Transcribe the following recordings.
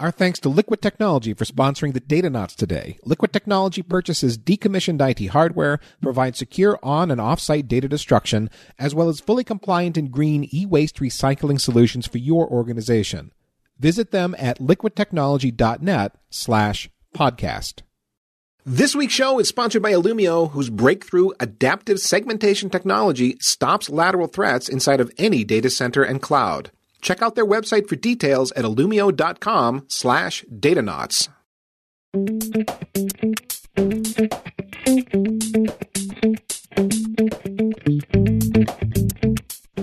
Our thanks to Liquid Technology for sponsoring the Datanauts today. Liquid Technology purchases decommissioned IT hardware, provides secure on and off-site data destruction, as well as fully compliant and green e-waste recycling solutions for your organization. Visit them at liquidtechnology.net slash podcast. This week's show is sponsored by Illumio, whose breakthrough adaptive segmentation technology stops lateral threats inside of any data center and cloud. Check out their website for details at illumio.com slash datanauts.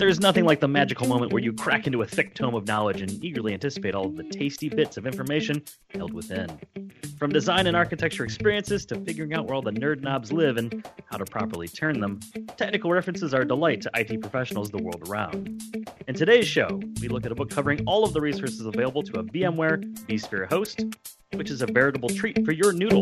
There's nothing like the magical moment where you crack into a thick tome of knowledge and eagerly anticipate all of the tasty bits of information held within. From design and architecture experiences to figuring out where all the nerd knobs live and how to properly turn them, technical references are a delight to IT professionals the world around. In today's show, we look at a book covering all of the resources available to a VMware vSphere host, which is a veritable treat for your noodle.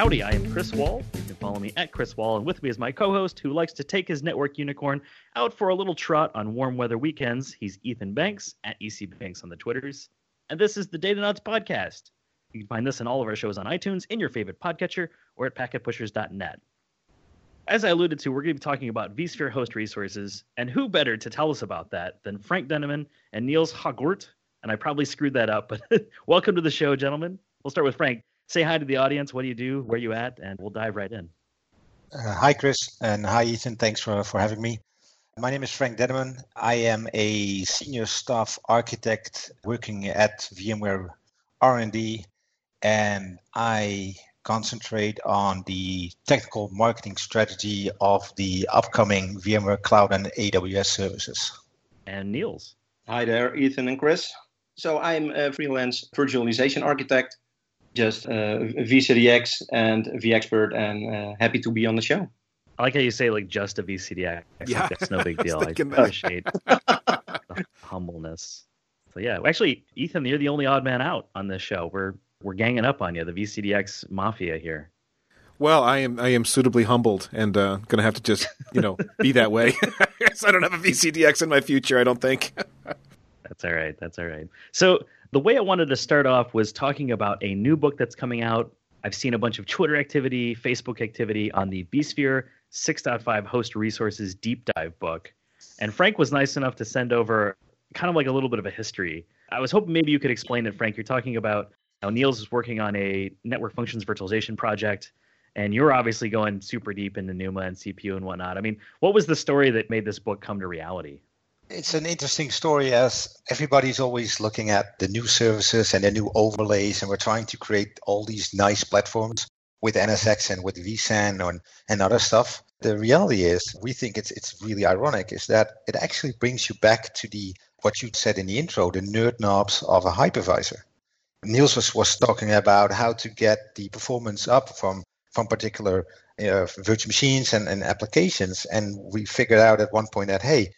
Howdy, I am Chris Wall. You can follow me at Chris Wall, and with me is my co host who likes to take his network unicorn out for a little trot on warm weather weekends. He's Ethan Banks at EC Banks on the Twitters. And this is the Datanauts Podcast. You can find this and all of our shows on iTunes, in your favorite podcatcher, or at packetpushers.net. As I alluded to, we're going to be talking about vSphere host resources, and who better to tell us about that than Frank Denneman and Niels Hagoort? And I probably screwed that up, but welcome to the show, gentlemen. We'll start with Frank say hi to the audience. What do you do? Where you at? And we'll dive right in. Uh, hi, Chris, and hi, Ethan. Thanks for, for having me. My name is Frank Denneman. I am a senior staff architect working at VMware R&D, and I concentrate on the technical marketing strategy of the upcoming VMware Cloud and AWS services. And Niels. Hi there, Ethan and Chris. So I'm a freelance virtualization architect just uh, vCDX and vExpert, and uh, happy to be on the show. I like how you say like just a vCDX. Yeah, that's no big deal. I, I appreciate the humbleness. So yeah, actually, Ethan, you're the only odd man out on this show. We're we're ganging up on you, the vCDX mafia here. Well, I am I am suitably humbled and uh, going to have to just you know be that way. I don't have a VCDX in my future. I don't think. that's all right. That's all right. So the way I wanted to start off was talking about a new book that's coming out. I've seen a bunch of Twitter activity, Facebook activity on the vSphere 6.5 host resources deep dive book. And Frank was nice enough to send over kind of like a little bit of a history. I was hoping maybe you could explain it, Frank. You're talking about how Niels is working on a network functions virtualization project, and you're obviously going super deep into NUMA and CPU and whatnot. I mean, what was the story that made this book come to reality? It's an interesting story as everybody's always looking at the new services and the new overlays, and we're trying to create all these nice platforms with NSX and with vSAN and, and other stuff. The reality is, we think it's it's really ironic, is that it actually brings you back to the what you said in the intro, the nerd knobs of a hypervisor. Niels was, was talking about how to get the performance up from from particular uh, virtual machines and, and applications, and we figured out at one point that hey,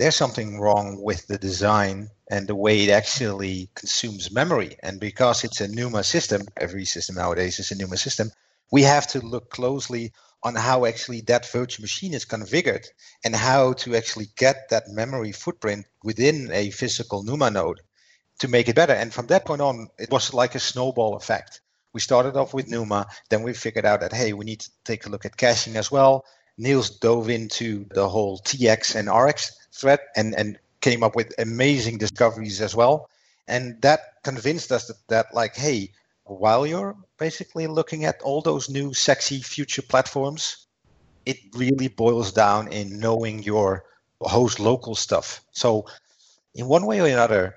there's something wrong with the design and the way it actually consumes memory. And because it's a NUMA system, every system nowadays is a NUMA system, we have to look closely on how actually that virtual machine is configured and how to actually get that memory footprint within a physical NUMA node to make it better. And from that point on, it was like a snowball effect. We started off with NUMA, then we figured out that, hey, we need to take a look at caching as well. Niels dove into the whole TX and RX threat and, and came up with amazing discoveries as well. And that convinced us that, that, like, hey, while you're basically looking at all those new sexy future platforms, it really boils down in knowing your host local stuff. So, in one way or another,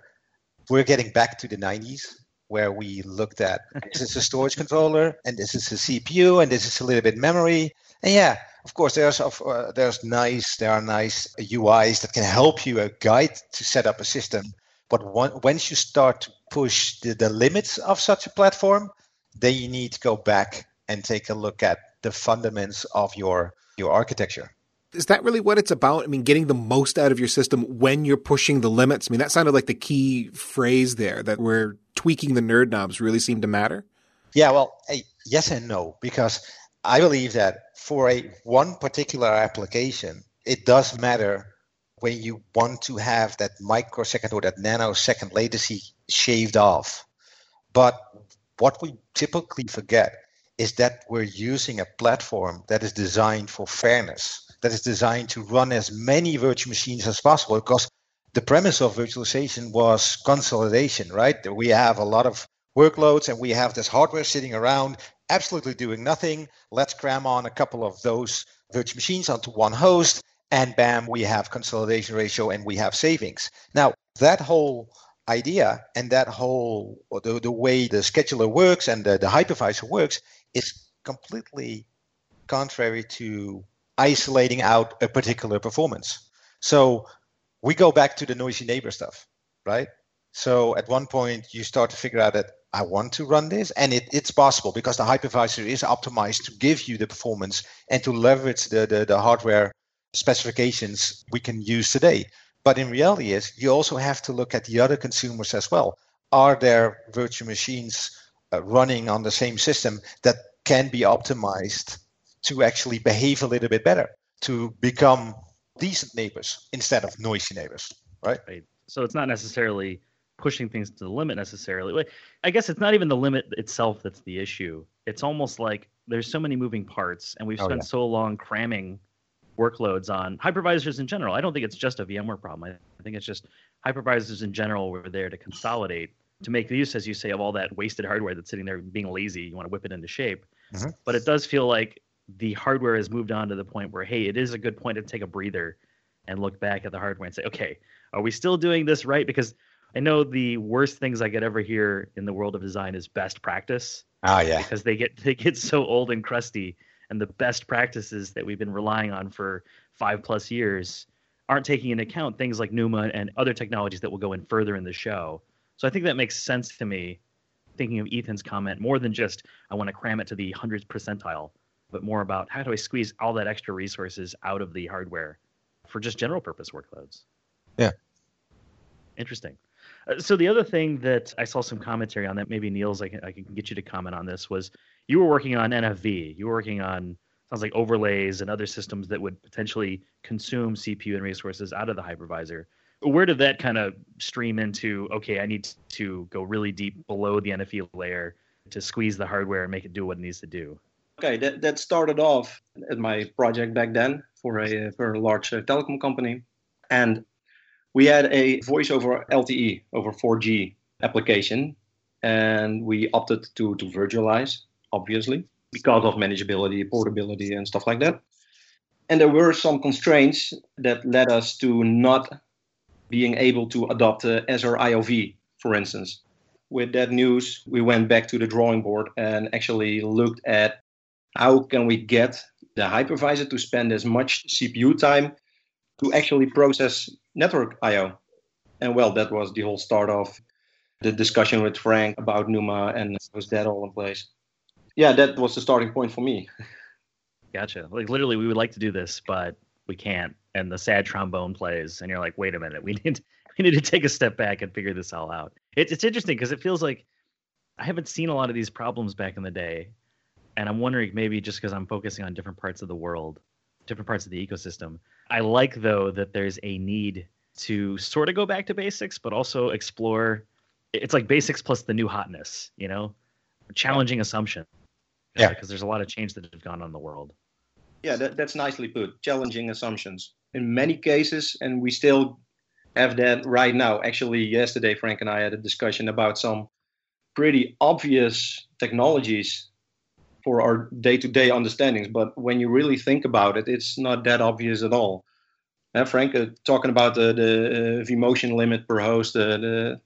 we're getting back to the 90s where we looked at this is a storage controller and this is a CPU and this is a little bit memory. And yeah, of course, there's uh, there's nice there are nice UIs that can help you a guide to set up a system. But one, once you start to push the, the limits of such a platform, then you need to go back and take a look at the fundamentals of your your architecture. Is that really what it's about? I mean, getting the most out of your system when you're pushing the limits. I mean, that sounded like the key phrase there that we're tweaking the nerd knobs really seem to matter. Yeah, well, yes and no, because I believe that for a one particular application, it does matter when you want to have that microsecond or that nanosecond latency shaved off. But what we typically forget is that we're using a platform that is designed for fairness, that is designed to run as many virtual machines as possible. Because the premise of virtualization was consolidation, right? We have a lot of workloads and we have this hardware sitting around absolutely doing nothing. Let's cram on a couple of those virtual machines onto one host, and bam, we have consolidation ratio and we have savings. Now, that whole idea and that whole the, the way the scheduler works and the, the hypervisor works is completely contrary to isolating out a particular performance. So we go back to the noisy neighbor stuff, right? So at one point you start to figure out that I want to run this, and it, it's possible because the hypervisor is optimized to give you the performance and to leverage the, the, the hardware specifications we can use today. But in reality, is you also have to look at the other consumers as well. Are there virtual machines uh, running on the same system that can be optimized to actually behave a little bit better, to become decent neighbors instead of noisy neighbors, right? Right. So it's not necessarily pushing things to the limit necessarily. I guess it's not even the limit itself that's the issue. It's almost like there's so many moving parts, and we've oh, spent yeah. so long cramming workloads on hypervisors in general. I don't think it's just a VMware problem. I think it's just hypervisors in general were there to consolidate, to make use, as you say, of all that wasted hardware that's sitting there being lazy. You want to whip it into shape. Mm-hmm. But it does feel like the hardware has moved on to the point where, hey, it is a good point to take a breather and look back at the hardware and say, okay, are we still doing this right? Because I know the worst things I could ever hear in the world of design is best practice. Oh yeah. Because they get they get so old and crusty and the best practices that we've been relying on for 5 plus years aren't taking into account things like NUMA and other technologies that will go in further in the show. So I think that makes sense to me thinking of Ethan's comment more than just I want to cram it to the 100th percentile, but more about how do I squeeze all that extra resources out of the hardware for just general purpose workloads. Yeah. Interesting. Uh, so the other thing that I saw some commentary on that maybe Niels I can I can get you to comment on this was you were working on NFV. You were working on sounds like overlays and other systems that would potentially consume CPU and resources out of the hypervisor. Where did that kind of stream into? Okay, I need to go really deep below the NFV layer to squeeze the hardware and make it do what it needs to do. Okay, that, that started off at my project back then for a for a large uh, telecom company, and we had a voice over LTE over 4G application, and we opted to to virtualize, obviously, because of manageability, portability, and stuff like that. And there were some constraints that led us to not being able to adopt uh, IOV, for instance. With that news, we went back to the drawing board and actually looked at how can we get the hypervisor to spend as much CPU time to actually process network I/O. And well, that was the whole start of the discussion with Frank about Numa, and was that all in place? Yeah, that was the starting point for me. Gotcha. Like literally, we would like to do this, but we can't. And the sad trombone plays, and you're like, wait a minute, we need we need to take a step back and figure this all out. It's it's interesting because it feels like I haven't seen a lot of these problems back in the day, and I'm wondering maybe just because I'm focusing on different parts of the world, different parts of the ecosystem, I like though that there's a need to sort of go back to basics, but also explore. It's like basics plus the new hotness, you know, challenging assumption. Yeah, because there's a lot of change that have gone on in the world. Yeah, that, that's nicely put. Challenging assumptions in many cases, and we still have that right now. Actually, yesterday Frank and I had a discussion about some pretty obvious technologies for our day-to-day understandings. But when you really think about it, it's not that obvious at all. Uh, Frank, uh, talking about the, the uh, vMotion limit per host, the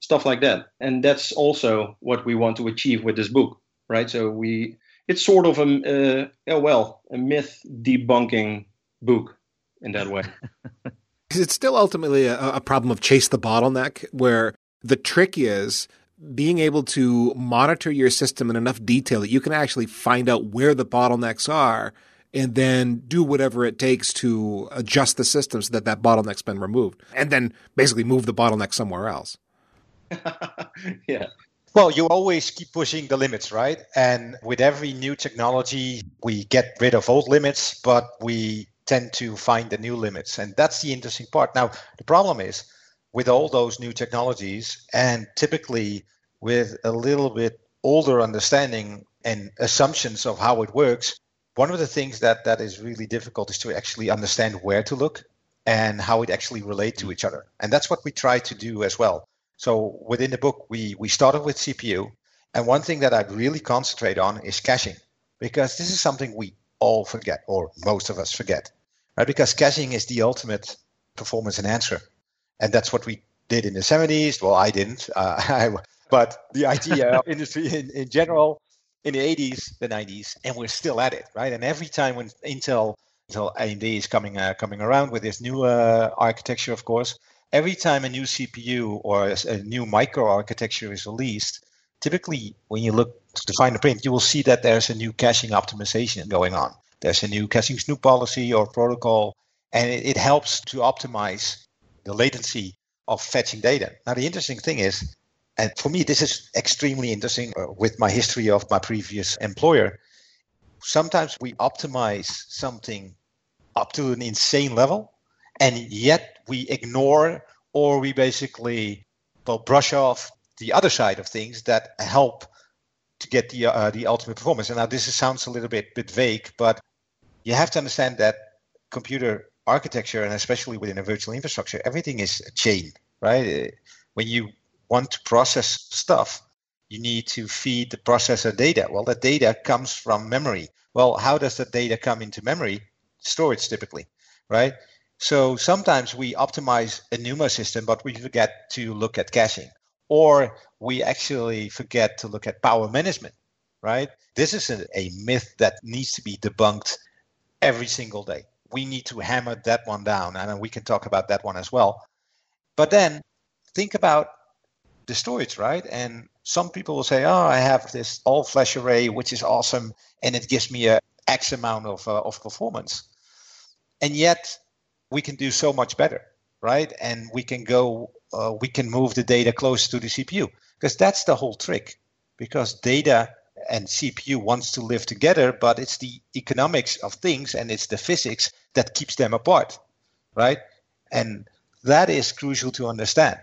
stuff like that, and that's also what we want to achieve with this book, right? So we, it's sort of a, uh, well, a myth debunking book in that way. it's still ultimately a, a problem of chase the bottleneck, where the trick is being able to monitor your system in enough detail that you can actually find out where the bottlenecks are and then do whatever it takes to adjust the system so that that bottleneck's been removed and then basically move the bottleneck somewhere else. yeah. Well, you always keep pushing the limits, right? And with every new technology, we get rid of old limits, but we tend to find the new limits. And that's the interesting part. Now, the problem is with all those new technologies and typically with a little bit older understanding and assumptions of how it works, one of the things that, that is really difficult is to actually understand where to look and how it actually relate to each other. And that's what we try to do as well. So within the book, we, we started with CPU. And one thing that I'd really concentrate on is caching, because this is something we all forget, or most of us forget, right? Because caching is the ultimate performance enhancer. And that's what we did in the 70s. Well, I didn't, uh, I, but the IT industry in, in general in the 80s, the 90s, and we're still at it, right? And every time when Intel, Intel AMD is coming uh, coming around with this new uh, architecture, of course, every time a new CPU or a, a new microarchitecture is released, typically when you look to find the print, you will see that there's a new caching optimization going on. There's a new caching snoop policy or protocol, and it, it helps to optimize the latency of fetching data. Now, the interesting thing is and for me, this is extremely interesting uh, with my history of my previous employer. Sometimes we optimize something up to an insane level, and yet we ignore or we basically well, brush off the other side of things that help to get the uh, the ultimate performance. And now this is, sounds a little bit bit vague, but you have to understand that computer architecture and especially within a virtual infrastructure, everything is a chain, right? When you want to process stuff, you need to feed the processor data. Well, the data comes from memory. Well, how does the data come into memory? Storage typically, right? So sometimes we optimize a NUMA system, but we forget to look at caching, or we actually forget to look at power management, right? This is a, a myth that needs to be debunked every single day. We need to hammer that one down, and we can talk about that one as well. But then think about the storage, right? And some people will say, "Oh, I have this all-flash array, which is awesome, and it gives me a X amount of uh, of performance." And yet, we can do so much better, right? And we can go, uh, we can move the data closer to the CPU because that's the whole trick. Because data and CPU wants to live together, but it's the economics of things and it's the physics that keeps them apart, right? And that is crucial to understand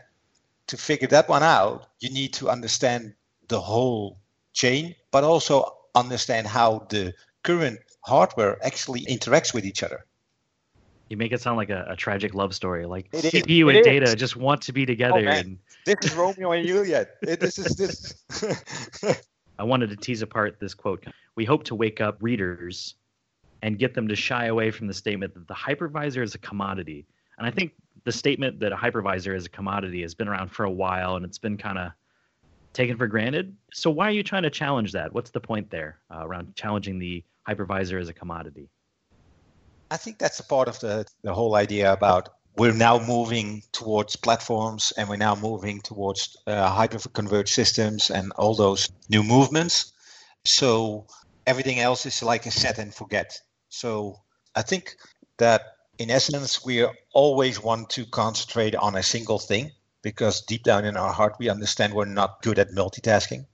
to figure that one out, you need to understand the whole chain, but also understand how the current hardware actually interacts with each other. You make it sound like a, a tragic love story. Like CPU and data is. just want to be oh, together. Oh, and this is Romeo and Juliet. this is this. I wanted to tease apart this quote. We hope to wake up readers and get them to shy away from the statement that the hypervisor is a commodity. And I think the statement that a hypervisor is a commodity has been around for a while and it's been kind of taken for granted. So why are you trying to challenge that? What's the point there uh, around challenging the hypervisor as a commodity? I think that's a part of the, the whole idea about we're now moving towards platforms and we're now moving towards uh, hyper-converged systems and all those new movements. So everything else is like a set and forget. So I think that in essence, we always want to concentrate on a single thing because deep down in our heart, we understand we're not good at multitasking.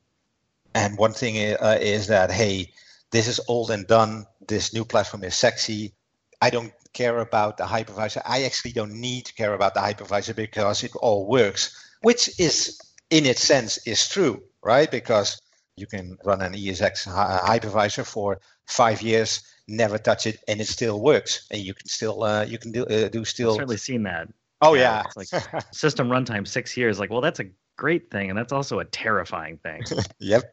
And one thing uh, is that, hey, this is old and done. This new platform is sexy. I don't care about the hypervisor. I actually don't need to care about the hypervisor because it all works, which is, in its sense, is true, right? Because you can run an ESX hypervisor for five years never touch it, and it still works, and you can still uh, you can do uh, do still. I've certainly seen that. Oh yeah, yeah. like system runtime six years. Like, well, that's a great thing, and that's also a terrifying thing. yep,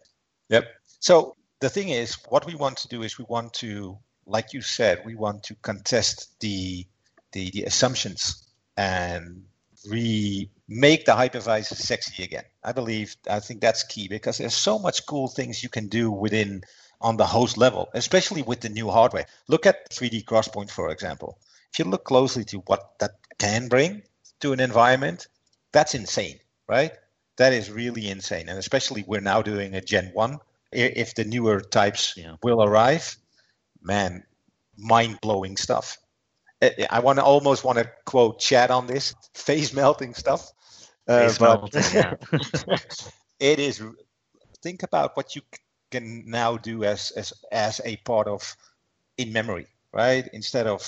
yep. So the thing is, what we want to do is we want to, like you said, we want to contest the the, the assumptions and re make the hypervisor sexy again. I believe I think that's key because there's so much cool things you can do within on the host level, especially with the new hardware. Look at 3D XPoint, for example. If you look closely to what that can bring to an environment, that's insane, right? That is really insane. And especially we're now doing a Gen 1. If the newer types yeah. will arrive, man, mind blowing stuff. I want to almost want to quote Chad on this face melting stuff. Uh, but melting, yeah. it is. Think about what you can now do as as as a part of in memory, right? Instead of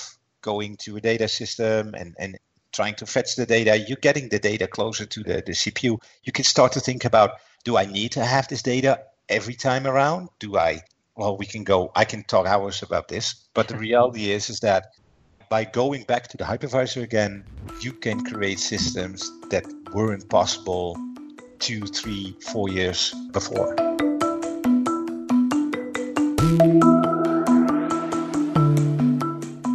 going to a data system and, and trying to fetch the data, you're getting the data closer to the, the CPU. You can start to think about do I need to have this data every time around? Do I? Well, we can go, I can talk hours about this, but the reality is, is that by going back to the hypervisor again, you can create systems that weren't possible two, three, four years before.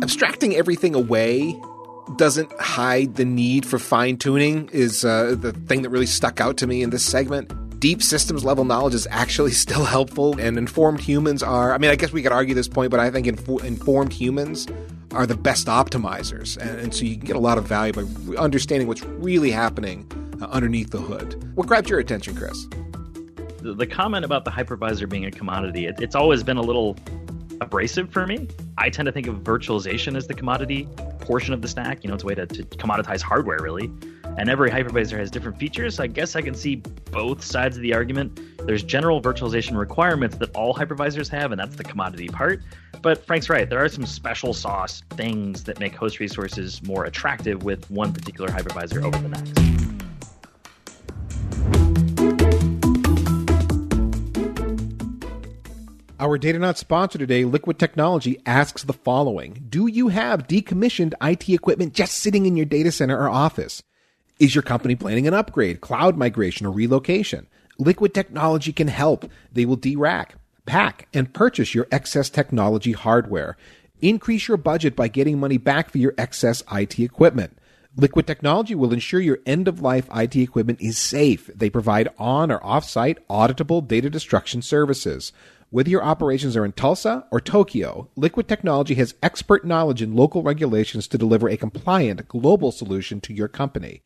Abstracting everything away doesn't hide the need for fine tuning, is uh, the thing that really stuck out to me in this segment. Deep systems level knowledge is actually still helpful, and informed humans are. I mean, I guess we could argue this point, but I think inf- informed humans are the best optimizers. And, and, so you can get a lot of value by understanding what's really happening uh, underneath the hood. What grabbed your attention, Chris? The, comment about the hypervisor being a commodity, it, it's always been a little abrasive for me. I tend to think of virtualization as the commodity portion of the stack. You know, it's a way to, to commoditize hardware, really. And every hypervisor has different features. So I guess I can see both sides of the argument. There's general virtualization requirements that all hypervisors have, and that's the commodity part. But Frank's right. There are some special sauce things that make host resources more attractive with one particular hypervisor over the next. Our Datanauts sponsor today, Liquid Technology, asks the following Do you have decommissioned IT equipment just sitting in your data center or office? Is your company planning an upgrade, cloud migration, or relocation? Liquid Technology can help. They will de-rack, pack, and purchase your excess technology hardware. Increase your budget by getting money back for your excess IT equipment. Liquid Technology will ensure your end of life IT equipment is safe. They provide on or off site auditable data destruction services. Whether your operations are in Tulsa or Tokyo, Liquid Technology has expert knowledge in local regulations to deliver a compliant global solution to your company.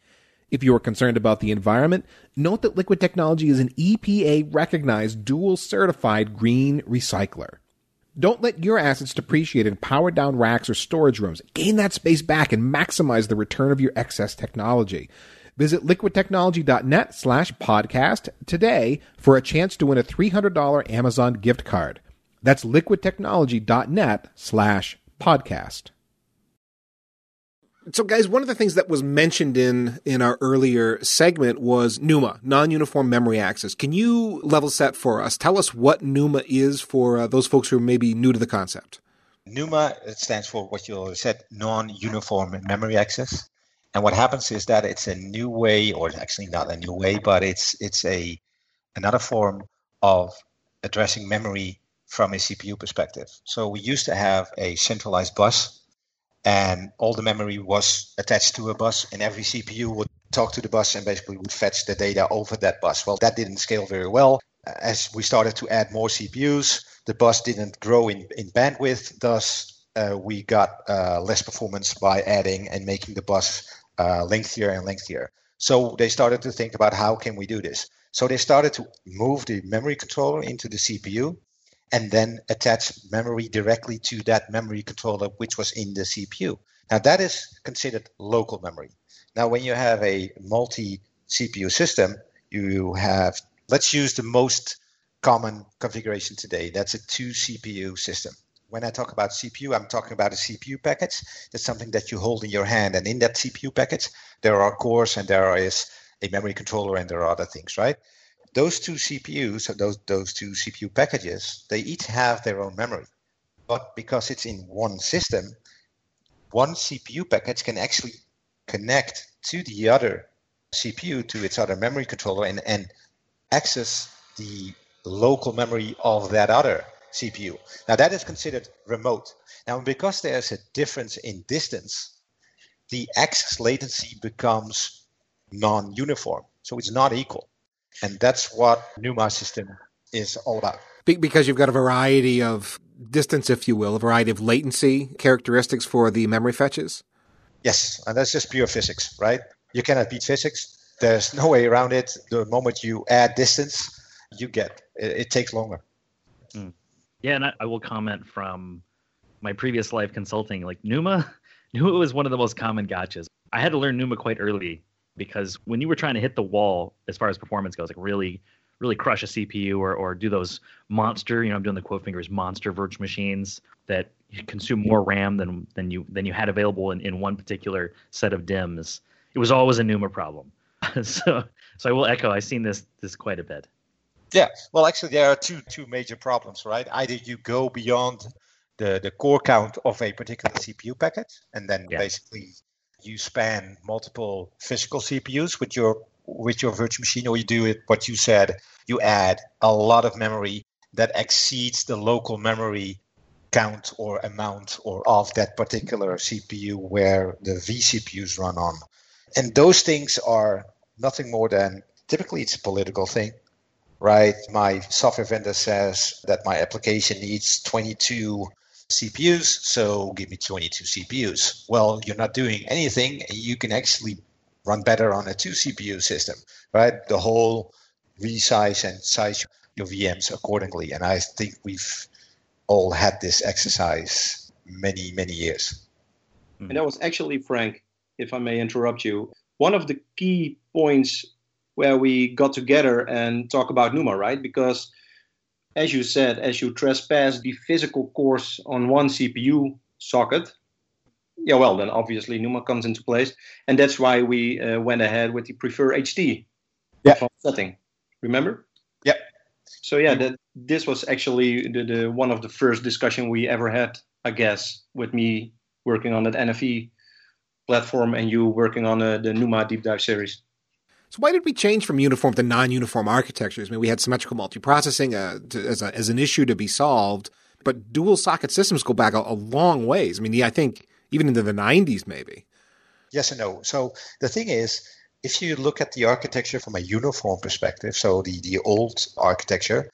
If you are concerned about the environment, note that Liquid Technology is an EPA recognized dual certified green recycler. Don't let your assets depreciate in powered down racks or storage rooms. Gain that space back and maximize the return of your excess technology. Visit liquidtechnology.net slash podcast today for a chance to win a $300 Amazon gift card. That's liquidtechnology.net slash podcast. So, guys, one of the things that was mentioned in in our earlier segment was NUMA, non-uniform memory access. Can you level set for us? Tell us what NUMA is for uh, those folks who are maybe new to the concept. NUMA stands for what you said, non-uniform memory access. And what happens is that it's a new way, or actually not a new way, but it's it's a another form of addressing memory from a CPU perspective. So we used to have a centralized bus, and all the memory was attached to a bus, and every CPU would talk to the bus and basically would fetch the data over that bus. Well, that didn't scale very well. As we started to add more CPUs, the bus didn't grow in, in bandwidth. Thus, uh, we got uh, less performance by adding and making the bus uh, lengthier and lengthier. So they started to think about how can we do this. So they started to move the memory controller into the CPU and then attach memory directly to that memory controller which was in the CPU. Now that is considered local memory. Now when you have a multi CPU system, you have let's use the most common configuration today. That's a two CPU system when I talk about CPU, I'm talking about a CPU package. That's something that you hold in your hand. And in that CPU package, there are cores and there is a memory controller and there are other things, right? Those two CPUs, those, those two CPU packages, they each have their own memory. But because it's in one system, one CPU package can actually connect to the other CPU, to its other memory controller, and, and access the local memory of that other CPU. Now that is considered remote. Now because there's a difference in distance, the access latency becomes non-uniform. So it's not equal. And that's what NUMA system is all about. Because you've got a variety of distance, if you will, a variety of latency characteristics for the memory fetches? Yes, and that's just pure physics, right? You cannot beat physics. There's no way around it. The moment you add distance, you get it, it takes longer. Mm. Yeah, and I, I will comment from my previous life consulting. Like Numa, Numa was one of the most common gotchas. I had to learn Numa quite early because when you were trying to hit the wall as far as performance goes, like really, really crush a CPU or or do those monster, you know, I'm doing the quote fingers monster virtual machines that consume more RAM than than you than you had available in, in one particular set of DIMMs. It was always a NUMA problem. so so I will echo. I've seen this this quite a bit. Yeah, well, actually, there are two two major problems, right? Either you go beyond the the core count of a particular CPU packet, and then yeah. basically you span multiple physical CPUs with your with your virtual machine, or you do it what you said, you add a lot of memory that exceeds the local memory count or amount or of that particular CPU where the vCPUs run on. And those things are nothing more than typically it's a political thing, right? My software vendor says that my application needs 22 CPUs, so give me 22 CPUs. Well, you're not doing anything. and You can actually run better on a two CPU system, right? The whole resize and size your VMs accordingly. And I think we've all had this exercise many, many years. And that was actually, Frank, if I may interrupt you, one of the key points where we got together and talk about NUMA, right? Because as you said, as you trespass the physical cores on one CPU socket, yeah, well, then obviously NUMA comes into place, and that's why we uh, went ahead with the prefer HT yeah. setting. Remember? Yeah. So yeah, that this was actually the, the one of the first discussion we ever had, I guess, with me working on that NFV platform and you working on uh, the NUMA deep dive series. So why did we change from uniform to non-uniform architectures? I mean, we had symmetrical multiprocessing uh, to, as, a, as an issue to be solved, but dual socket systems go back a, a long ways. I mean, I think even into the 90s, maybe. Yes and no. So the thing is, if you look at the architecture from a uniform perspective, so the, the old architecture,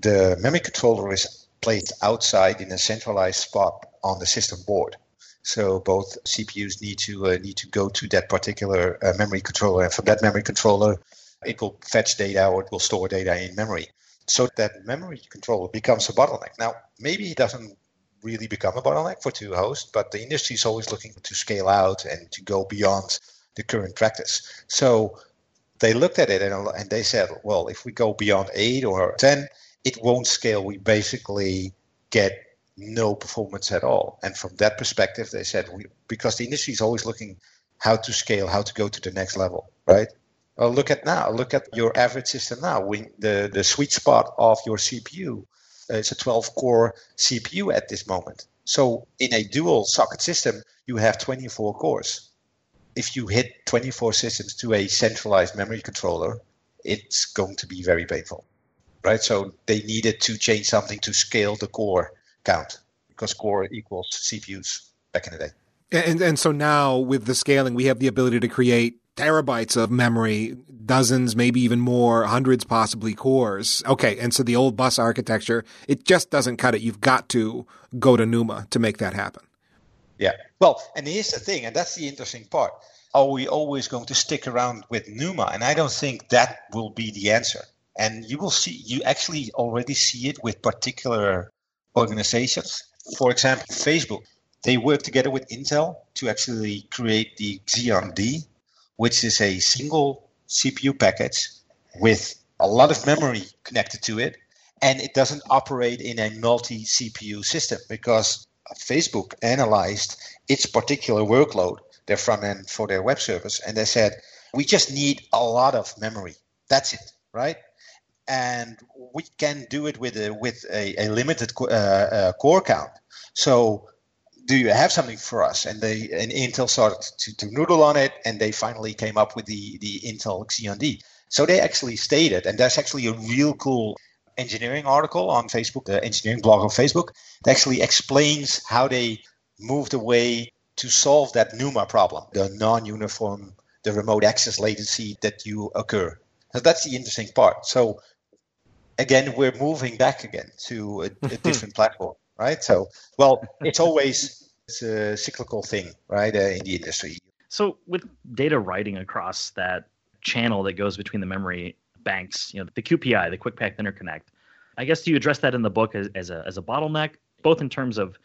the memory controller is placed outside in a centralized spot on the system board. So both CPUs need to uh, need to go to that particular uh, memory controller, and from that memory controller, it will fetch data or it will store data in memory. So that memory controller becomes a bottleneck. Now, maybe it doesn't really become a bottleneck for two hosts, but the industry is always looking to scale out and to go beyond the current practice. So they looked at it and, and they said, well, if we go beyond eight or 10, it won't scale. We basically get no performance at all. And from that perspective, they said, we, because the industry is always looking how to scale, how to go to the next level, right? Well, look at now. Look at your average system now. The the sweet spot of your CPU uh, is a 12 core CPU at this moment. So in a dual socket system, you have 24 cores. If you hit 24 systems to a centralized memory controller, it's going to be very painful, right? So they needed to change something to scale the core count because core equals CPUs back in the day. And and so now with the scaling, we have the ability to create terabytes of memory, dozens, maybe even more, hundreds possibly cores. Okay, and so the old bus architecture, it just doesn't cut it. You've got to go to NUMA to make that happen. Yeah. Well, and here's the thing, and that's the interesting part. Are we always going to stick around with NUMA? And I don't think that will be the answer. And you will see, you actually already see it with particular organizations. For example, Facebook, they work together with Intel to actually create the Xeon D, which is a single CPU package with a lot of memory connected to it. And it doesn't operate in a multi CPU system because Facebook analyzed its particular workload, their front end for their web service, and they said, we just need a lot of memory. That's it, right? And we can do it with a with a, a limited uh, uh, core count. So, do you have something for us? And they and Intel started to, to noodle on it, and they finally came up with the the Intel Xeon D. So they actually stated, and that's actually a real cool engineering article on Facebook, the engineering blog on Facebook, that actually explains how they moved away to solve that NUMA problem, the non-uniform, the remote access latency that you occur. So that's the interesting part. So again, we're moving back again to a, a different platform, right? So, well, it's always it's a cyclical thing, right, uh, in the industry. So, with data writing across that channel that goes between the memory banks, you know, the QPI, the Quick Path Interconnect, I guess do you address that in the book as, as a as a bottleneck, both in terms of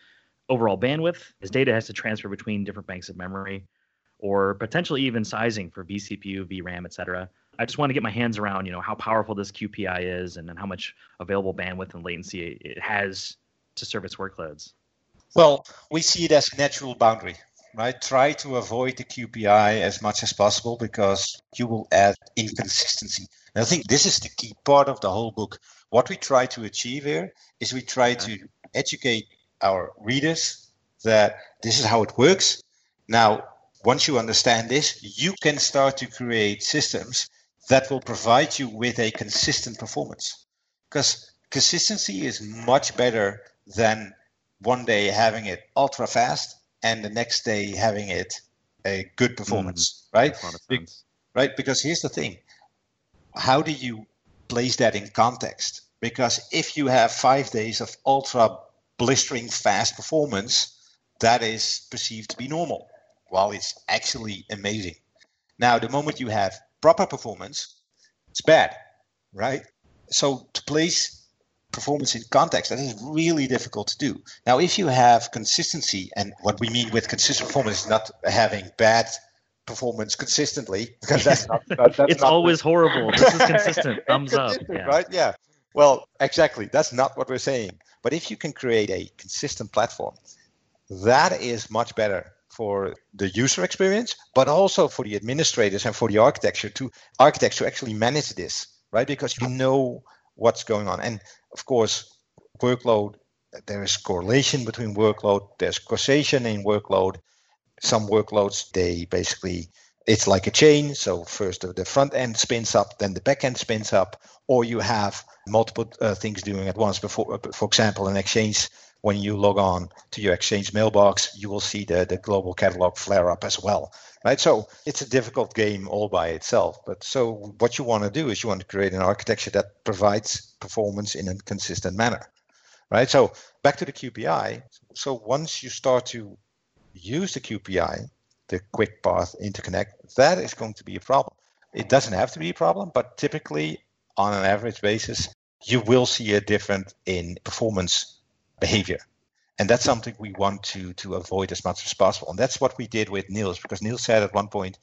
overall bandwidth, as data has to transfer between different banks of memory, or potentially even sizing for vCPU, VRAM, et cetera, I just want to get my hands around, you know, how powerful this QPI is and then how much available bandwidth and latency it has to service workloads. Well, we see it as a natural boundary, right? Try to avoid the QPI as much as possible because you will add inconsistency. And I think this is the key part of the whole book. What we try to achieve here is we try to educate our readers that this is how it works. Now, once you understand this, you can start to create systems that will provide you with a consistent performance. Because consistency is much better than one day having it ultra fast and the next day having it a good performance, mm, right? Be- right? Because here's the thing how do you place that in context? Because if you have five days of ultra blistering fast performance, that is perceived to be normal, while it's actually amazing. Now, the moment you have proper performance, it's bad, right? So to place performance in context, that is really difficult to do. Now, if you have consistency, and what we mean with consistent performance is not having bad performance consistently, because that's not. That's it's not always horrible. This is consistent. Thumbs up. Yeah. Right? Yeah. Well, exactly. That's not what we're saying. But if you can create a consistent platform, that is much better for the user experience, but also for the administrators and for the architecture to architects to actually manage this, right? Because you know what's going on. And of course, workload, there is correlation between workload, there's causation in workload. Some workloads, they basically, it's like a chain. So first the front end spins up, then the back end spins up, or you have multiple uh, things doing at once. Before, for example, an exchange when you log on to your exchange mailbox, you will see the, the global catalog flare up as well. Right. So it's a difficult game all by itself. But so what you want to do is you want to create an architecture that provides performance in a consistent manner. Right. So back to the QPI. So once you start to use the QPI, the quick path interconnect, that is going to be a problem. It doesn't have to be a problem, but typically on an average basis, you will see a difference in performance behavior. And that's something we want to to avoid as much as possible. And that's what we did with Niels, because Niels said at one point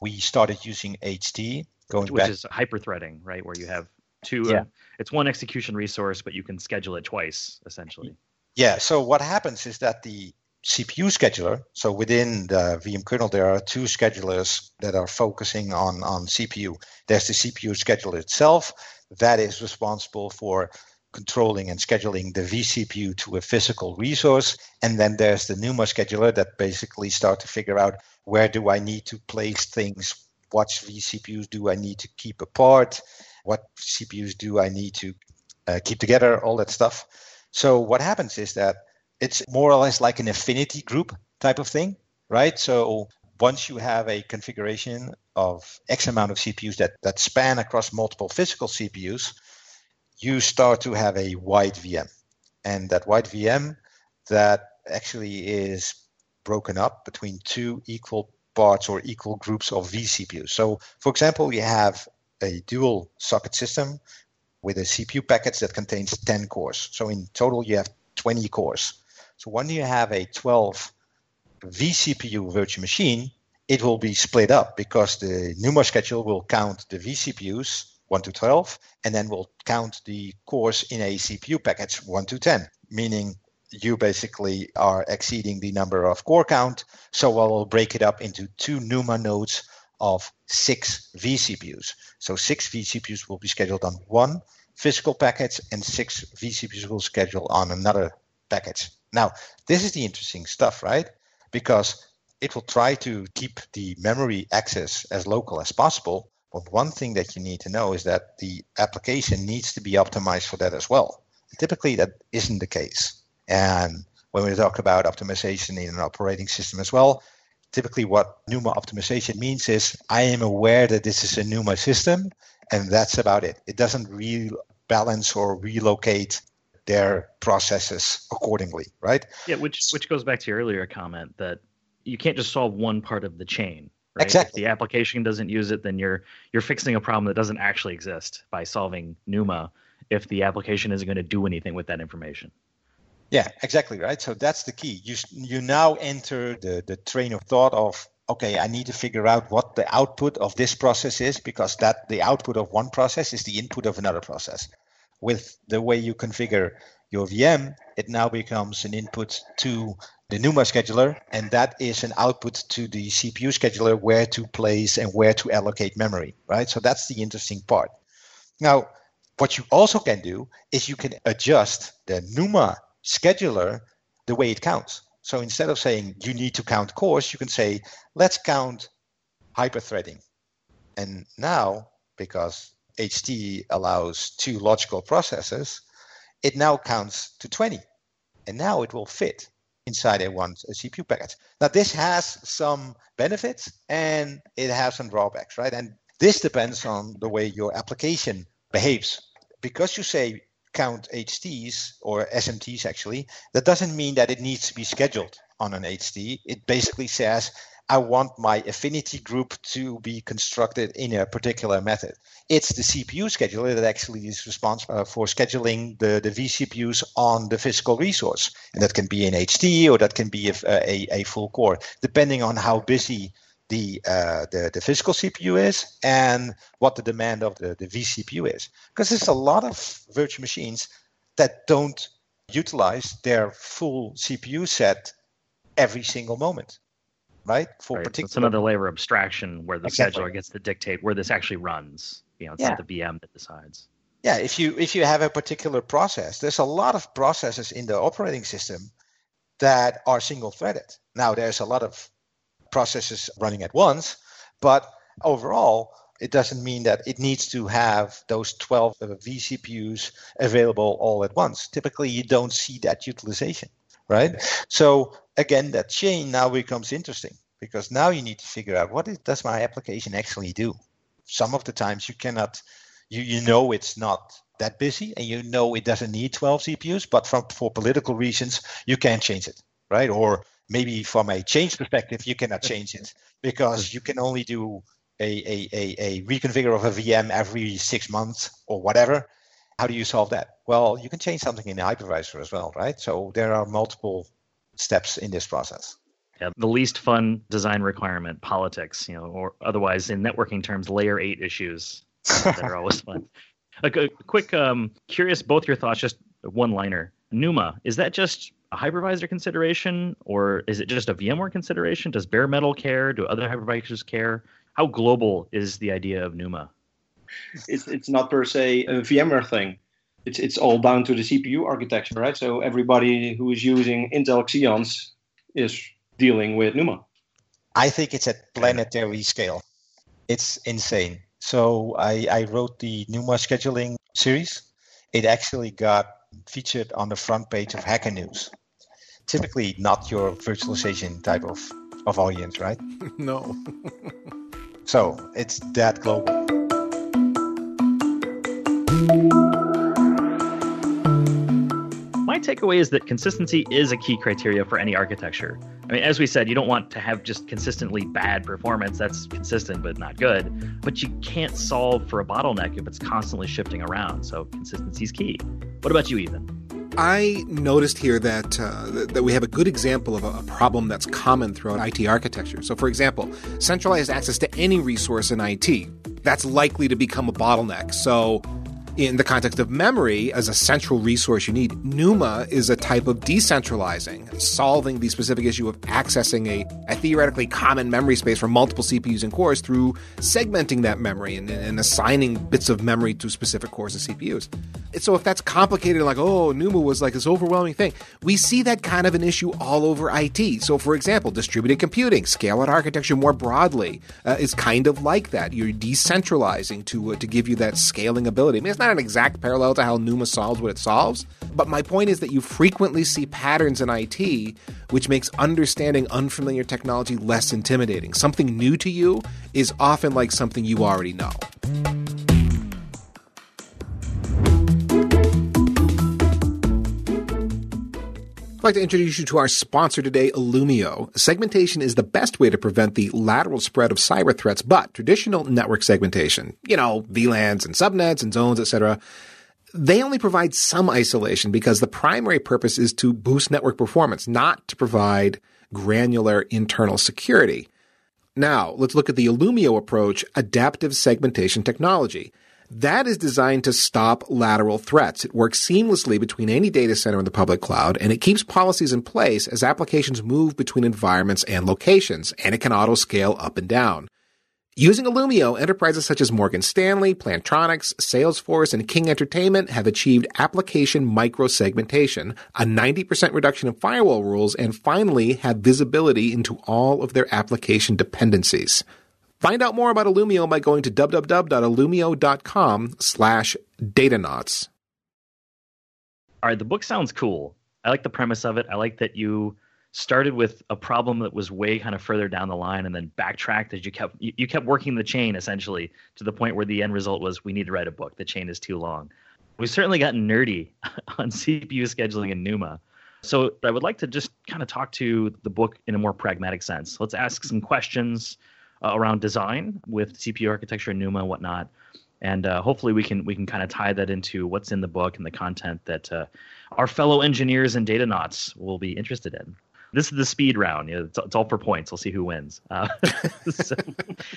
we started using HT going which back. is hyperthreading, right? Where you have two yeah. Uh, it's one execution resource, but you can schedule it twice, essentially. Yeah. So what happens is that the CPU scheduler, so within the VM kernel, there are two schedulers that are focusing on, on CPU. There's the CPU scheduler itself that is responsible for controlling and scheduling the vCPU to a physical resource. And then there's the NUMA scheduler that basically start to figure out where do I need to place things, what vCPUs do I need to keep apart, what CPUs do I need to uh, keep together, all that stuff. So what happens is that it's more or less like an affinity group type of thing, right? So once you have a configuration of X amount of CPUs that, that span across multiple physical CPUs, you start to have a wide VM. And that wide VM that actually is broken up between two equal parts or equal groups of vCPUs. So, for example, you have a dual socket system with a CPU package that contains 10 cores. So, in total, you have 20 cores. So, when you have a 12 vCPU virtual machine, it will be split up because the NUMA schedule will count the vCPUs 1 to 12, and then we'll count the cores in a CPU package 1 to 10, meaning you basically are exceeding the number of core count. So I will break it up into two NUMA nodes of six vCPUs. So six vCPUs will be scheduled on one physical package, and six vCPUs will schedule on another package. Now, this is the interesting stuff, right? Because it will try to keep the memory access as local as possible, but one thing that you need to know is that the application needs to be optimized for that as well. Typically, that isn't the case. And when we talk about optimization in an operating system as well, typically what NUMA optimization means is I am aware that this is a NUMA system, and that's about it. It doesn't rebalance or relocate their processes accordingly, right? Yeah, which which goes back to your earlier comment that you can't just solve one part of the chain. Right? Exactly. If the application doesn't use it, then you're you're fixing a problem that doesn't actually exist by solving NUMA if the application isn't going to do anything with that information. Yeah, exactly right. So that's the key. You you now enter the the train of thought of okay, I need to figure out what the output of this process is because that the output of one process is the input of another process. With the way you configure your VM, it now becomes an input to the NUMA scheduler, and that is an output to the CPU scheduler where to place and where to allocate memory, right? So that's the interesting part. Now, what you also can do is you can adjust the NUMA scheduler the way it counts. So instead of saying you need to count cores, you can say, let's count hyperthreading. And now, because HT allows two logical processes, it now counts to 20. And now it will fit inside a one a CPU packet. Now this has some benefits and it has some drawbacks, right? And this depends on the way your application behaves. Because you say count HTs or SMTs actually, that doesn't mean that it needs to be scheduled on an HT. It basically says I want my affinity group to be constructed in a particular method. It's the CPU scheduler that actually is responsible for scheduling the, the vCPUs on the physical resource. And that can be an HT or that can be a, a, a full core, depending on how busy the, uh, the, the physical CPU is and what the demand of the, the vCPU is. Because there's a lot of virtual machines that don't utilize their full CPU set every single moment right? For right. particular, so it's another layer of abstraction where the exactly. scheduler gets to dictate where this actually runs. You know, it's yeah. not the VM that decides. Yeah, if you if you have a particular process, there's a lot of processes in the operating system that are single threaded. Now there's a lot of processes running at once, but overall it doesn't mean that it needs to have those 12 uh, vCPUs available all at once. Typically, you don't see that utilization right? So again, that chain now becomes interesting because now you need to figure out what is, does my application actually do. Some of the times you cannot, you you know it's not that busy and you know it doesn't need 12 CPUs, but from for political reasons you can't change it, right? Or maybe from a change perspective you cannot change it because you can only do a, a, a, a reconfigure of a VM every six months or whatever how do you solve that? Well, you can change something in the hypervisor as well, right? So there are multiple steps in this process. Yeah, the least fun design requirement, politics, you know, or otherwise in networking terms, layer eight issues that are always fun. A, a quick, um, curious, both your thoughts, just one liner. NUMA, is that just a hypervisor consideration or is it just a VMware consideration? Does bare metal care? Do other hypervisors care? How global is the idea of NUMA? It's it's not per se a VMware thing. It's it's all down to the CPU architecture, right? So everybody who is using Intel Xeons is dealing with NUMA. I think it's at planetary scale. It's insane. So I, I wrote the NUMA scheduling series. It actually got featured on the front page of Hacker News. Typically not your virtualization type of, of audience, right? No. so it's that global. My takeaway is that consistency is a key criteria for any architecture. I mean, as we said, you don't want to have just consistently bad performance. That's consistent but not good. But you can't solve for a bottleneck if it's constantly shifting around. So consistency is key. What about you, Ethan? I noticed here that uh, that we have a good example of a, a, problem that's common throughout IT architecture. So, for example, centralized access to any resource in IT that's likely to become a bottleneck. So, in the context of memory as a central resource you need, NUMA is a type of decentralizing, solving the specific issue of accessing a, a theoretically common memory space for multiple CPUs and cores through segmenting that memory and, and assigning bits of memory to specific cores and CPUs. So if that's complicated, like, oh, NUMA was like this overwhelming thing, we see that kind of an issue all over IT. So, for example, distributed computing, scale out architecture more broadly uh, is kind of like that. You're decentralizing to, uh, to give you that scaling ability. I mean, it's not an exact parallel to how NUMA solves what it solves, but my point is that you frequently see patterns in IT which makes understanding unfamiliar technology less intimidating. Something new to you is often like something you already know. I'd like to introduce you to our sponsor today, Illumio. Segmentation is the best way to prevent the lateral spread of cyber threats, but traditional network segmentation, you know, VLANs and subnets and zones, etc., they only provide some isolation because the primary purpose is to boost network performance, not to provide granular internal security. Now, let's look at the Illumio approach, adaptive segmentation technology. That is designed to stop lateral threats. It works seamlessly between any data center in the public cloud, and it keeps policies in place as applications move between environments and locations, and it can auto scale up and down. Using Illumio, enterprises such as Morgan Stanley, Plantronics, Salesforce, and King Entertainment have achieved application microsegmentation, a 90% reduction in firewall rules, and finally have visibility into all of their application dependencies. Find out more about Illumio by going to www.illumio.com slash datanauts. All right, the book sounds cool. I like the premise of it. I like that you started with a problem that was way kind of further down the line and then backtracked as you kept you, kept working the chain essentially to the point where the end result was we need to write a book. The chain is too long. We've certainly gotten nerdy on CPU scheduling in NUMA. So I would like to just kind of talk to the book in a more pragmatic sense. Let's ask some questions uh, around design with CPU architecture NUMA whatnot. And uh, hopefully we can we can kind of tie that into what's in the book and the content that uh, our fellow engineers and Datanauts will be interested in. This is the speed round. You know, it's, it's all for points. We'll see who wins. Uh, so,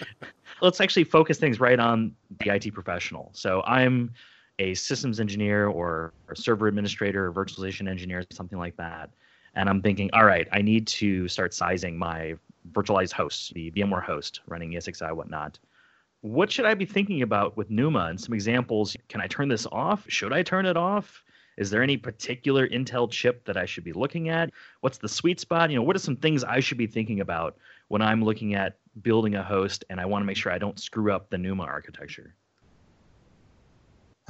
let's actually focus things right on the IT professional. So I'm a systems engineer or, or server administrator or virtualization engineer, something like that. And I'm thinking, all right, I need to start sizing my virtualized hosts, the VMware host running ESXi, whatnot. What should I be thinking about with NUMA and some examples? Can I turn this off? Should I turn it off? Is there any particular Intel chip that I should be looking at? What's the sweet spot? You know, what are some things I should be thinking about when I'm looking at building a host and I want to make sure I don't screw up the NUMA architecture?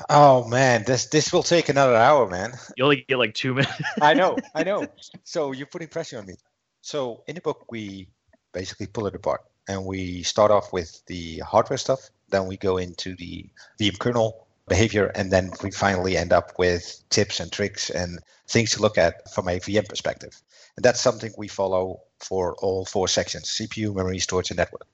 Oh man, this this will take another hour, man. You only get like two minutes. I know, I know. So you're putting pressure on me. So in the book, we basically pull it apart, and we start off with the hardware stuff. Then we go into the VM kernel behavior, and then we finally end up with tips and tricks and things to look at from a VM perspective. And that's something we follow for all four sections: CPU, memory, storage, and network.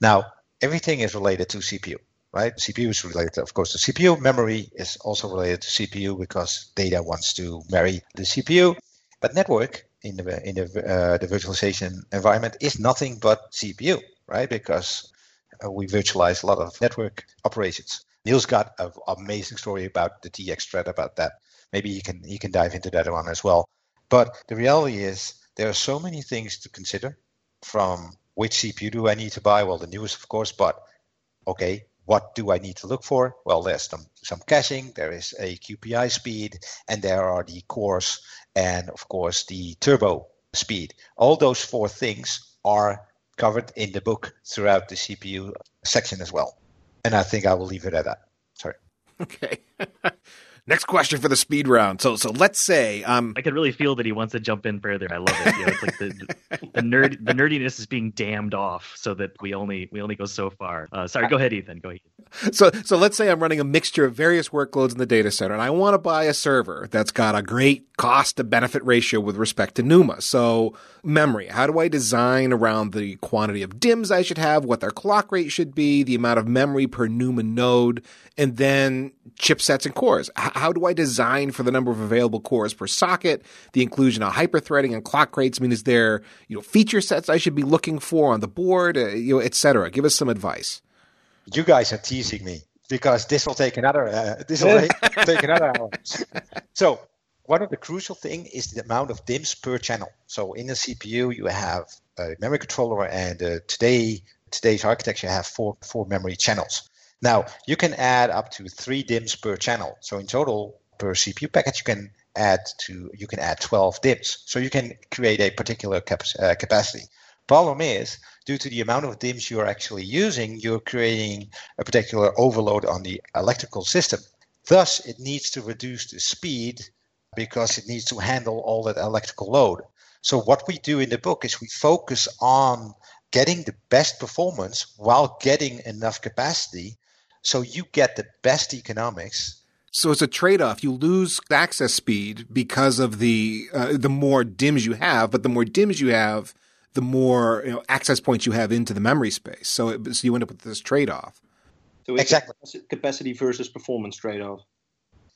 Now, everything is related to CPU right? CPU is related, of course, to CPU. Memory is also related to CPU because data wants to marry the CPU. But network in the in the, uh, the virtualization environment is nothing but CPU, right? Because uh, we virtualize a lot of network operations. Niels got an amazing story about the TX thread about that. Maybe you can you can dive into that one as well. But the reality is there are so many things to consider from which CPU do I need to buy? Well, the newest, of course, but okay, what do I need to look for? Well, there's some, some caching, there is a QPI speed, and there are the cores and, of course, the turbo speed. All those four things are covered in the book throughout the CPU section as well. And I think I will leave it at that. Sorry. Okay. Next question for the speed round. So, so let's say um, I can really feel that he wants to jump in further. I love it. You know, it's like the, the nerd, the nerdiness is being dammed off, so that we only we only go so far. Uh, sorry, go ahead, Ethan. Go ahead. So, so let's say I'm running a mixture of various workloads in the data center, and I want to buy a server that's got a great cost to benefit ratio with respect to NUMA. So, memory. How do I design around the quantity of DIMMs I should have, what their clock rate should be, the amount of memory per NUMA node, and then chipsets and cores? H- how do I design for the number of available cores per socket, the inclusion of hyperthreading and clock rates? I mean, is there you know feature sets I should be looking for on the board, uh, you know, et cetera? Give us some advice. You guys are teasing me because this will take another uh, this will take, another hour. So one of the crucial thing is the amount of DIMMs per channel. So in the CPU, you have a memory controller, and uh, today today's architecture have four four memory channels. Now you can add up to three DIMMs per channel. So in total, per CPU package, you can add to you can add 12 DIMMs. So you can create a particular cap- uh, capacity. Problem is, due to the amount of DIMMs you're actually using, you're creating a particular overload on the electrical system. Thus, it needs to reduce the speed because it needs to handle all that electrical load. So what we do in the book is we focus on getting the best performance while getting enough capacity so you get the best economics so it's a trade-off. You lose access speed because of the uh, the more DIMMs you have, but the more DIMMs you have, the more you know, access points you have into the memory space. So, it, so you end up with this trade-off. So exactly capacity versus performance trade-off.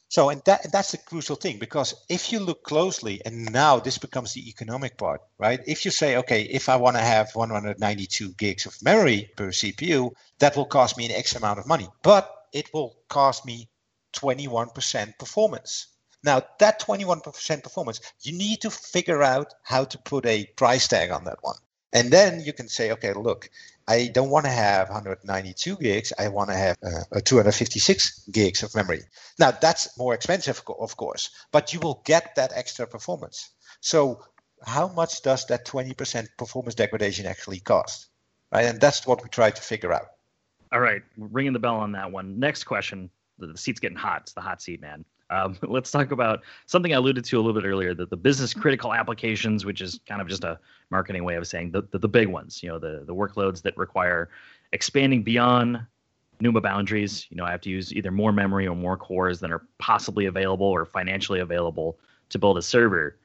So, and that that's the crucial thing because if you look closely, and now this becomes the economic part, right? If you say, okay, if I want to have 192 gigs of memory per CPU, that will cost me an X amount of money, but it will cost me 21% performance. Now, that 21% performance, you need to figure out how to put a price tag on that one. And then you can say, okay, look, I don't want to have 192 gigs. I want to have uh, 256 gigs of memory. Now, that's more expensive, of course, but you will get that extra performance. So, how much does that 20% performance degradation actually cost? Right? And that's what we try to figure out. All right, ringing the bell on that one. Next question. The seat's getting hot. It's the hot seat, man. Um, let's talk about something I alluded to a little bit earlier: that the business critical applications, which is kind of just a marketing way of saying the, the, the big ones. You know, the the workloads that require expanding beyond NUMA boundaries. You know, I have to use either more memory or more cores than are possibly available or financially available to build a server.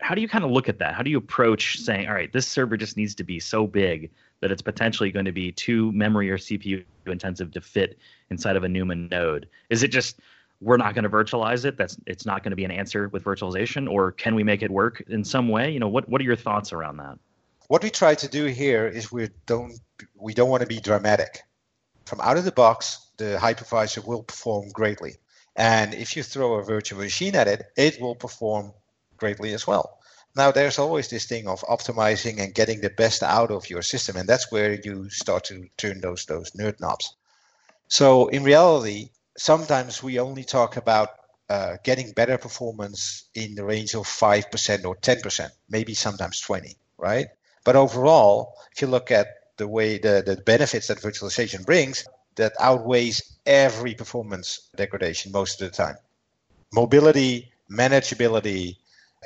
How do you kind of look at that? How do you approach saying, all right, this server just needs to be so big that it's potentially going to be too memory or CPU intensive to fit inside of a NUMA node? Is it just we're not going to virtualize it that's it's not going to be an answer with virtualization or can we make it work in some way? You know what what are your thoughts around that? What we try to do here is we don't we don't want to be dramatic. From out of the box the hypervisor will perform greatly. And if you throw a virtual machine at it it will perform greatly as well. Now there's always this thing of optimizing and getting the best out of your system and that's where you start to turn those those nerd knobs. So in reality sometimes we only talk about uh, getting better performance in the range of 5% or 10%, maybe sometimes 20, right? But overall, if you look at the way the, the benefits that virtualization brings, that outweighs every performance degradation most of the time. Mobility, manageability,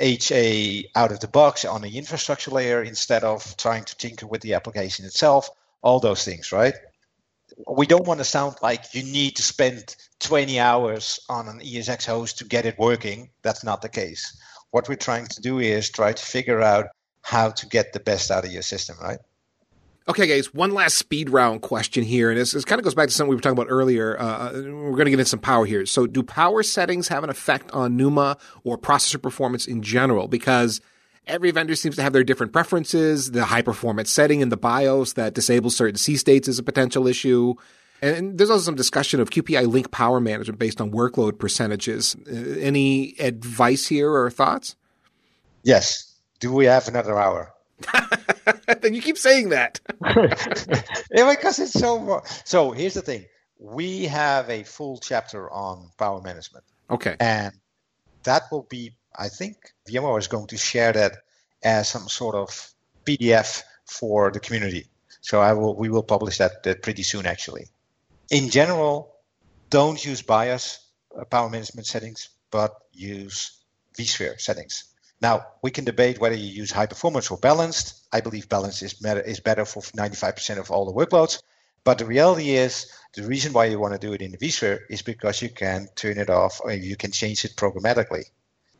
HA out of the box on the infrastructure layer instead of trying to tinker with the application itself, all those things, right? We don't want to sound like you need to spend 20 hours on an ESX host to get it working. That's not the case. What we're trying to do is try to figure out how to get the best out of your system, right? Okay, guys, one last speed round question here. And this, this kind of goes back to something we were talking about earlier. Uh, uh we're going to get into some power here. So, do power settings have an effect on NUMA or processor performance in general? Because every vendor seems to have their different preferences. The high performance setting in the BIOS that disables certain C states is a potential issue. And there's also some discussion of QPI link power management based on workload percentages. Uh, any advice here or thoughts? Yes. Do we have another hour? then you keep saying that. yeah, because it's so. So here's the thing: we have a full chapter on power management. Okay. And that will be I think VMware is going to share that as some sort of PDF for the community. So I will we will publish that, that pretty soon actually. In general, don't use BIOS uh, power management settings, but use vSphere settings. Now we can debate whether you use high performance or balanced. I believe balanced is better is better for 95% of all the workloads. But the reality is the reason why you want to do it in the vSphere is because you can turn it off or you can change it programmatically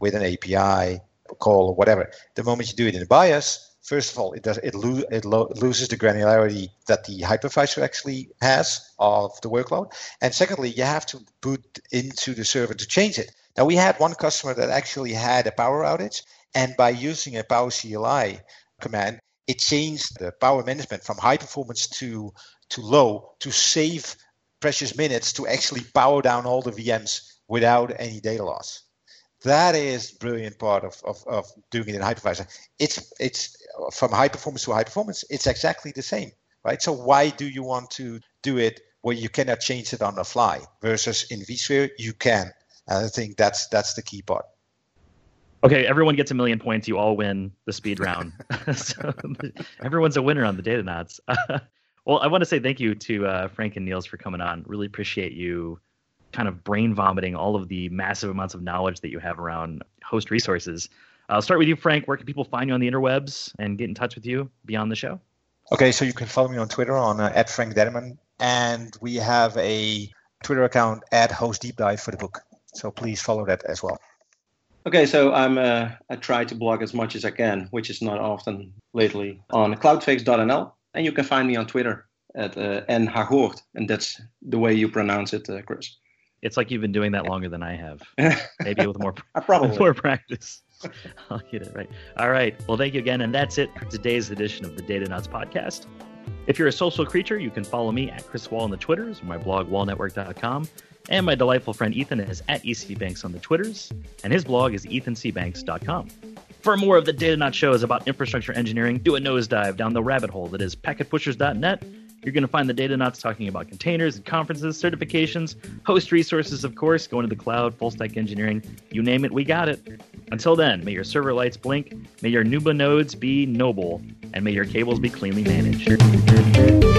with an API call or whatever. The moment you do it in a BIOS, first of all, it does it, lo- it lo- loses the granularity that the hypervisor actually has of the workload, and secondly, you have to boot into the server to change it. Now we had one customer that actually had a power outage, and by using a Power CLI command, it changed the power management from high performance to to low to save precious minutes to actually power down all the VMs without any data loss that is brilliant part of, of, of doing it in hypervisor. It's it's from high performance to high performance. It's exactly the same, right? So why do you want to do it where you cannot change it on the fly versus in vSphere you can? And I think that's that's the key part. Okay, everyone gets a million points. You all win the speed round. so everyone's a winner on the data Datanauts. well, I want to say thank you to uh, Frank and Niels for coming on. Really appreciate you kind of brain vomiting all of the massive amounts of knowledge that you have around host resources. I'll start with you, Frank. Where can people find you on the interwebs and get in touch with you beyond the show? Okay, so you can follow me on Twitter on uh, at Frank Denneman, and we have a Twitter account at Host Deep Dive for the book. So please follow that as well. Okay, so I'm uh, I try to blog as much as I can, which is not often lately, on cloudfix.nl, and you can find me on Twitter at uh, nhagoort, and that's the way you pronounce it, uh, Chris. It's like you've been doing that longer than I have. Maybe with more, I probably. with more practice. I'll get it right. All right. Well, thank you again. And that's it for today's edition of the Datanauts podcast. If you're a social creature, you can follow me at Chris Wahl on the Twitters, or my blog, wahlnetwork.com. And my delightful friend Ethan is at ECBanks on the Twitters, and his blog is ethancbanks.com. For more of the Datanauts shows about infrastructure engineering, do a nosedive down the rabbit hole that is packetpushers.net. You're going to find the Datanauts talking about containers and conferences, certifications, host resources, of course, going to the cloud, full stack engineering, you name it, we got it. Until then, may your server lights blink, may your NUMA nodes be noble, and may your cables be cleanly managed.